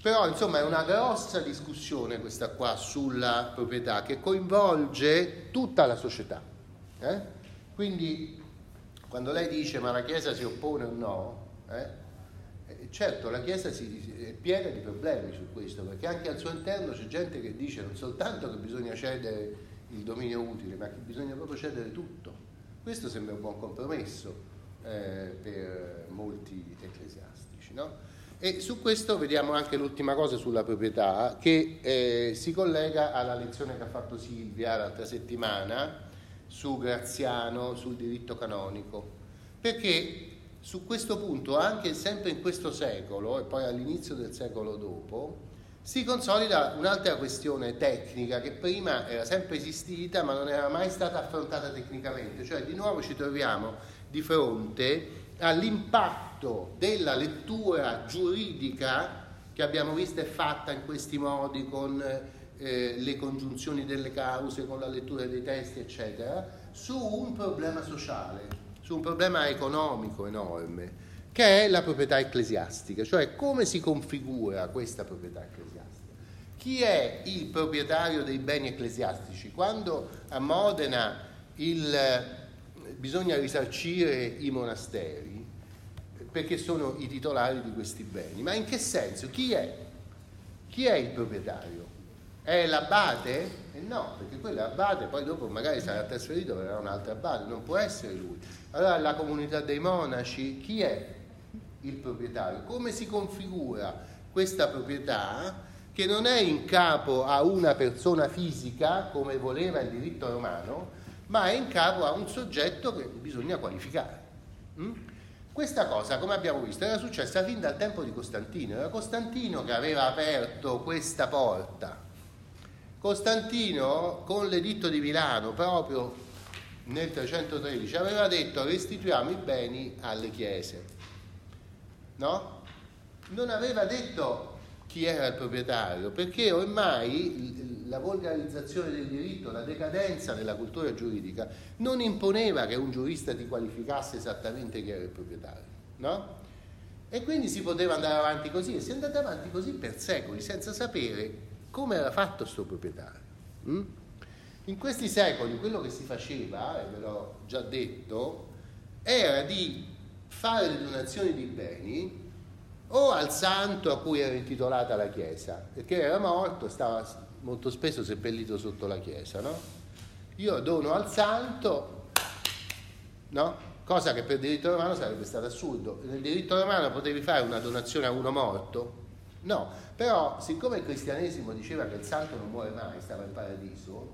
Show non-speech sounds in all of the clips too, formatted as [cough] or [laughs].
Però insomma è una grossa discussione questa qua sulla proprietà che coinvolge tutta la società. Eh? Quindi quando lei dice ma la Chiesa si oppone o no, eh? Eh, certo la Chiesa è piena di problemi su questo, perché anche al suo interno c'è gente che dice non soltanto che bisogna cedere il dominio utile, ma che bisogna proprio cedere tutto. Questo sembra un buon compromesso eh, per molti ecclesiastici. No? E su questo vediamo anche l'ultima cosa sulla proprietà che eh, si collega alla lezione che ha fatto Silvia l'altra settimana su Graziano, sul diritto canonico, perché su questo punto, anche sempre in questo secolo e poi all'inizio del secolo dopo, si consolida un'altra questione tecnica che prima era sempre esistita ma non era mai stata affrontata tecnicamente, cioè di nuovo ci troviamo di fronte all'impatto della lettura giuridica che abbiamo visto è fatta in questi modi con eh, le congiunzioni delle cause, con la lettura dei testi, eccetera, su un problema sociale, su un problema economico enorme, che è la proprietà ecclesiastica, cioè come si configura questa proprietà ecclesiastica. Chi è il proprietario dei beni ecclesiastici? Quando a Modena il bisogna risarcire i monasteri perché sono i titolari di questi beni. Ma in che senso? Chi è? Chi è il proprietario? È l'abate? Eh no, perché quello è abate, poi dopo magari sarà trasferito verrà un altro abate, non può essere lui. Allora la comunità dei monaci, chi è il proprietario? Come si configura questa proprietà che non è in capo a una persona fisica come voleva il diritto romano, ma è in capo a un soggetto che bisogna qualificare. Mm? Questa cosa, come abbiamo visto, era successa fin dal tempo di Costantino. Era Costantino che aveva aperto questa porta. Costantino, con l'editto di Milano, proprio nel 313, aveva detto restituiamo i beni alle chiese. No? Non aveva detto chi era il proprietario, perché ormai la volgarizzazione del diritto, la decadenza della cultura giuridica non imponeva che un giurista ti qualificasse esattamente chi era il proprietario, no? E quindi si poteva andare avanti così e si è andati avanti così per secoli senza sapere come era fatto questo proprietario. Mm? In questi secoli quello che si faceva, e ve l'ho già detto, era di fare le donazioni di beni o al santo a cui era intitolata la chiesa, perché era morto, stava molto spesso seppellito sotto la chiesa, no? Io dono al santo, no? Cosa che per diritto romano sarebbe stato assurdo. Nel diritto romano potevi fare una donazione a uno morto? No, però siccome il cristianesimo diceva che il santo non muore mai, stava in paradiso,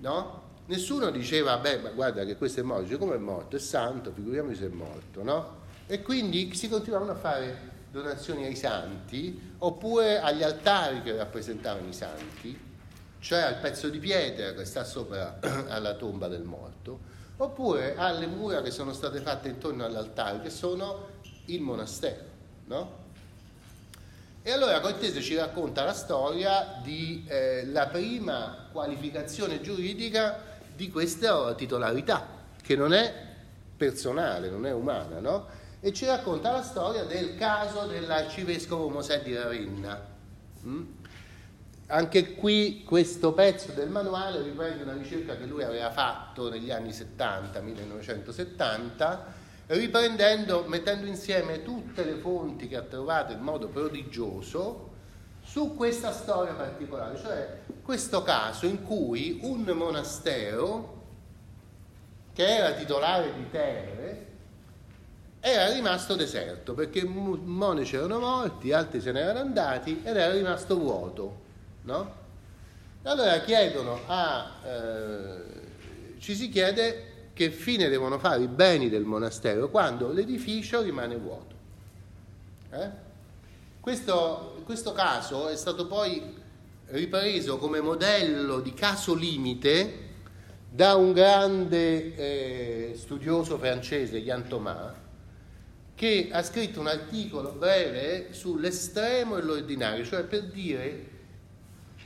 no? Nessuno diceva, beh, ma guarda che questo è morto, come è morto? È santo, figuriamoci se è morto, no? E quindi si continuavano a fare donazioni ai santi oppure agli altari che rappresentavano i santi, cioè al pezzo di pietra che sta sopra [clears throat] alla tomba del morto, oppure alle mura che sono state fatte intorno all'altare, che sono il monastero. No? E allora Cortese ci racconta la storia della eh, prima qualificazione giuridica di questa titolarità, che non è personale, non è umana, no? E ci racconta la storia del caso dell'arcivescovo Mosè di Ravenna. Mm? Anche qui questo pezzo del manuale riprende una ricerca che lui aveva fatto negli anni 70, 1970, riprendendo, mettendo insieme tutte le fonti che ha trovato in modo prodigioso su questa storia particolare, cioè questo caso in cui un monastero che era titolare di terre era rimasto deserto perché monaci erano morti, altri se ne erano andati ed era rimasto vuoto. No? Allora chiedono a, eh, ci si chiede che fine devono fare i beni del monastero quando l'edificio rimane vuoto. Eh? Questo, questo caso è stato poi ripreso come modello di caso limite da un grande eh, studioso francese, Jan Thomas, che ha scritto un articolo breve sull'estremo e l'ordinario, cioè per dire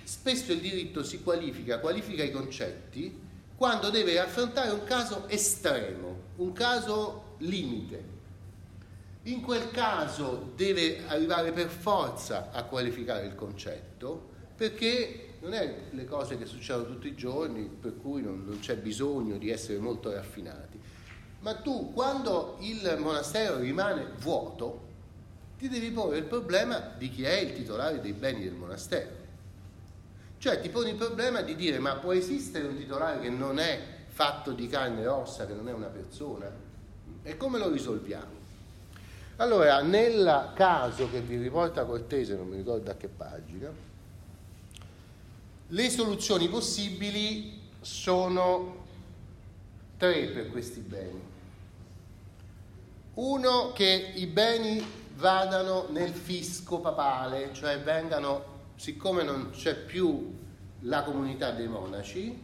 spesso il diritto si qualifica, qualifica i concetti quando deve affrontare un caso estremo, un caso limite. in quel caso deve arrivare per forza a qualificare il concetto perché non è le cose che succedono tutti i giorni per cui non, non c'è bisogno di essere molto raffinati. Ma tu quando il monastero rimane vuoto ti devi porre il problema di chi è il titolare dei beni del monastero. Cioè ti poni il problema di dire ma può esistere un titolare che non è fatto di carne e ossa, che non è una persona? E come lo risolviamo? Allora, nel caso che vi riporta Cortese, non mi ricordo a che pagina, le soluzioni possibili sono tre per questi beni. Uno, che i beni vadano nel fisco papale, cioè vengano, siccome non c'è più la comunità dei monaci,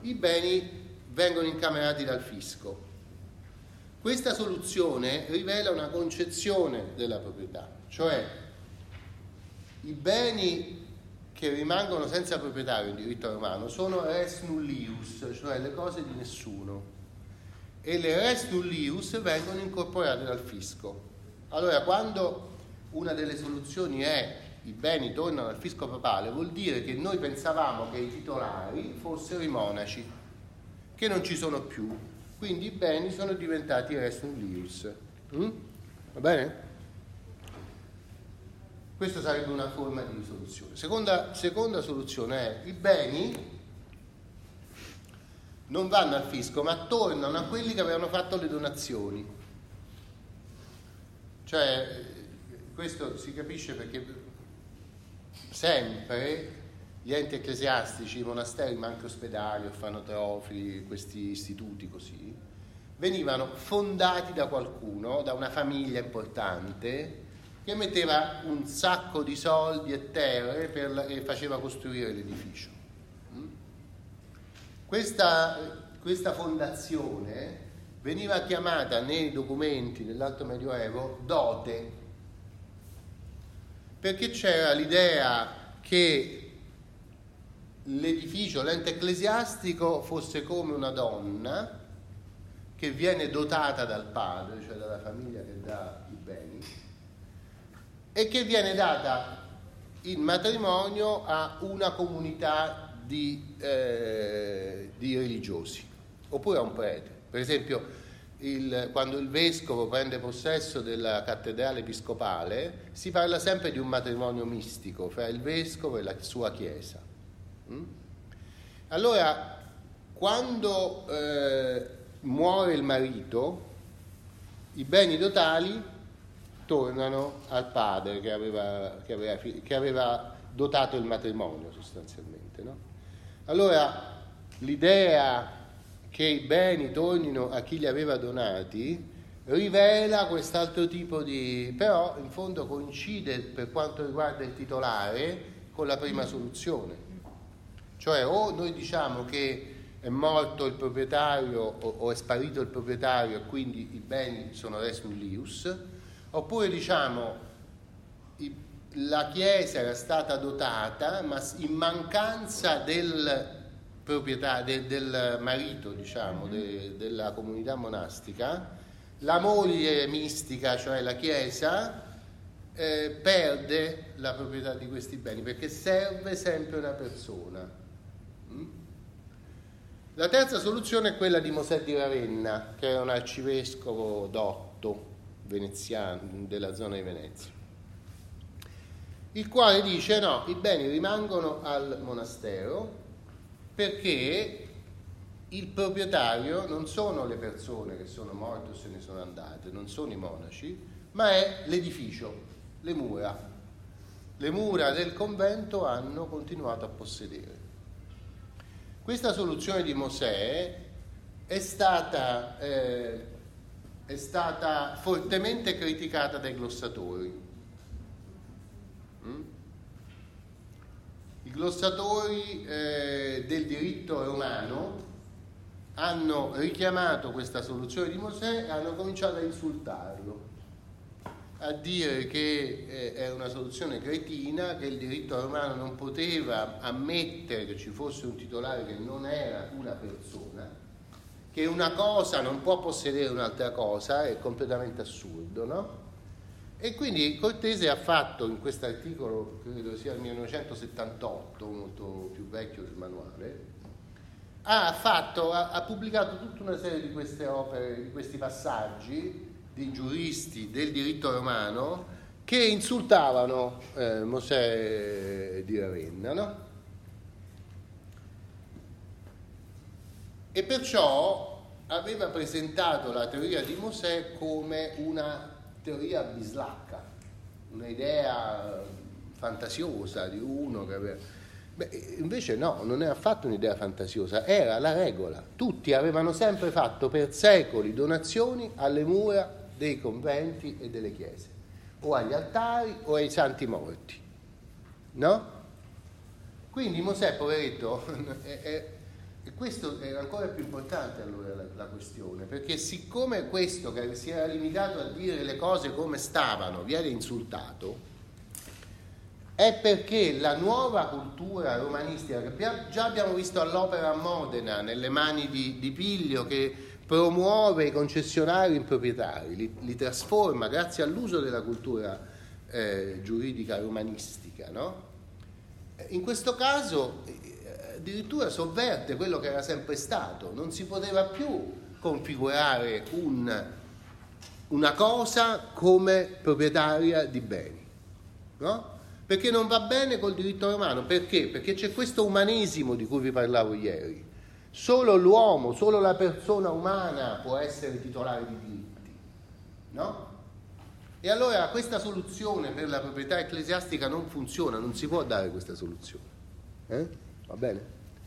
i beni vengono incamerati dal fisco. Questa soluzione rivela una concezione della proprietà, cioè i beni che rimangono senza proprietario in diritto romano sono res nullius, cioè le cose di nessuno, e le res nullius vengono incorporate dal fisco. Allora, quando una delle soluzioni è i beni tornano al fisco papale, vuol dire che noi pensavamo che i titolari fossero i monaci, che non ci sono più, quindi i beni sono diventati restum lius. Mm? Va bene? Questa sarebbe una forma di risoluzione. Seconda, seconda soluzione è i beni non vanno al fisco, ma tornano a quelli che avevano fatto le donazioni. Cioè, questo si capisce perché sempre gli enti ecclesiastici, i monasteri, ma anche ospedali, orfanotrofi, questi istituti così, venivano fondati da qualcuno, da una famiglia importante, che metteva un sacco di soldi e terre per, e faceva costruire l'edificio. Mm? Questa, questa fondazione veniva chiamata nei documenti dell'Alto Medioevo dote, perché c'era l'idea che l'edificio, l'ente ecclesiastico fosse come una donna che viene dotata dal padre, cioè dalla famiglia che dà i beni, e che viene data in matrimonio a una comunità di, eh, di religiosi, oppure a un prete. Per esempio, il, quando il vescovo prende possesso della cattedrale episcopale, si parla sempre di un matrimonio mistico fra il vescovo e la sua chiesa. Mm? Allora, quando eh, muore il marito, i beni totali tornano al padre che aveva, che aveva, che aveva dotato il matrimonio sostanzialmente. No? Allora, l'idea che i beni tornino a chi li aveva donati rivela quest'altro tipo di... però in fondo coincide per quanto riguarda il titolare con la prima soluzione cioè o noi diciamo che è morto il proprietario o, o è sparito il proprietario e quindi i beni sono res nullius, oppure diciamo la chiesa era stata dotata ma in mancanza del proprietà, de, del marito, diciamo, de, della comunità monastica, la moglie mistica, cioè la chiesa, eh, perde la proprietà di questi beni perché serve sempre una persona. La terza soluzione è quella di Mosè di Ravenna, che era un arcivescovo dotto veneziano della zona di Venezia, il quale dice no, i beni rimangono al monastero perché il proprietario non sono le persone che sono morte o se ne sono andate, non sono i monaci, ma è l'edificio, le mura. Le mura del convento hanno continuato a possedere. Questa soluzione di Mosè è stata, eh, è stata fortemente criticata dai glossatori. Mm? I glossatori eh, del diritto romano hanno richiamato questa soluzione di Mosè e hanno cominciato a insultarlo a dire che eh, è una soluzione cretina, che il diritto romano non poteva ammettere che ci fosse un titolare che non era una persona, che una cosa non può possedere un'altra cosa, è completamente assurdo, no? E quindi Cortese ha fatto in questo articolo, credo sia il 1978, molto più vecchio del manuale, ha, fatto, ha, ha pubblicato tutta una serie di queste opere, di questi passaggi di giuristi del diritto romano che insultavano eh, Mosè di Ravenna, no? E perciò aveva presentato la teoria di Mosè come una teoria bislacca, un'idea fantasiosa di uno che aveva... Beh, invece no, non è affatto un'idea fantasiosa, era la regola. Tutti avevano sempre fatto per secoli donazioni alle mura dei conventi e delle chiese, o agli altari o ai santi morti. No? Quindi Mosè, poveretto, [laughs] è, e questo è ancora più importante allora la, la, questione, perché siccome questo che si era limitato a dire le cose come stavano viene insultato, è perché la nuova cultura romanistica che già abbiamo visto all'opera a Modena, nelle mani di, di Piglio, che promuove i concessionari in proprietari, li, li trasforma grazie all'uso della cultura eh, giuridica romanistica, no? In questo caso addirittura sovverte quello che era sempre stato, non si poteva più configurare un, una cosa come proprietaria di beni, no? Perché non va bene col diritto romano, perché? Perché c'è questo umanesimo di cui vi parlavo ieri. Solo l'uomo, solo la persona umana può essere titolare di diritti, no? E allora questa soluzione per la proprietà ecclesiastica non funziona, non si può dare questa soluzione. Eh? Va bene?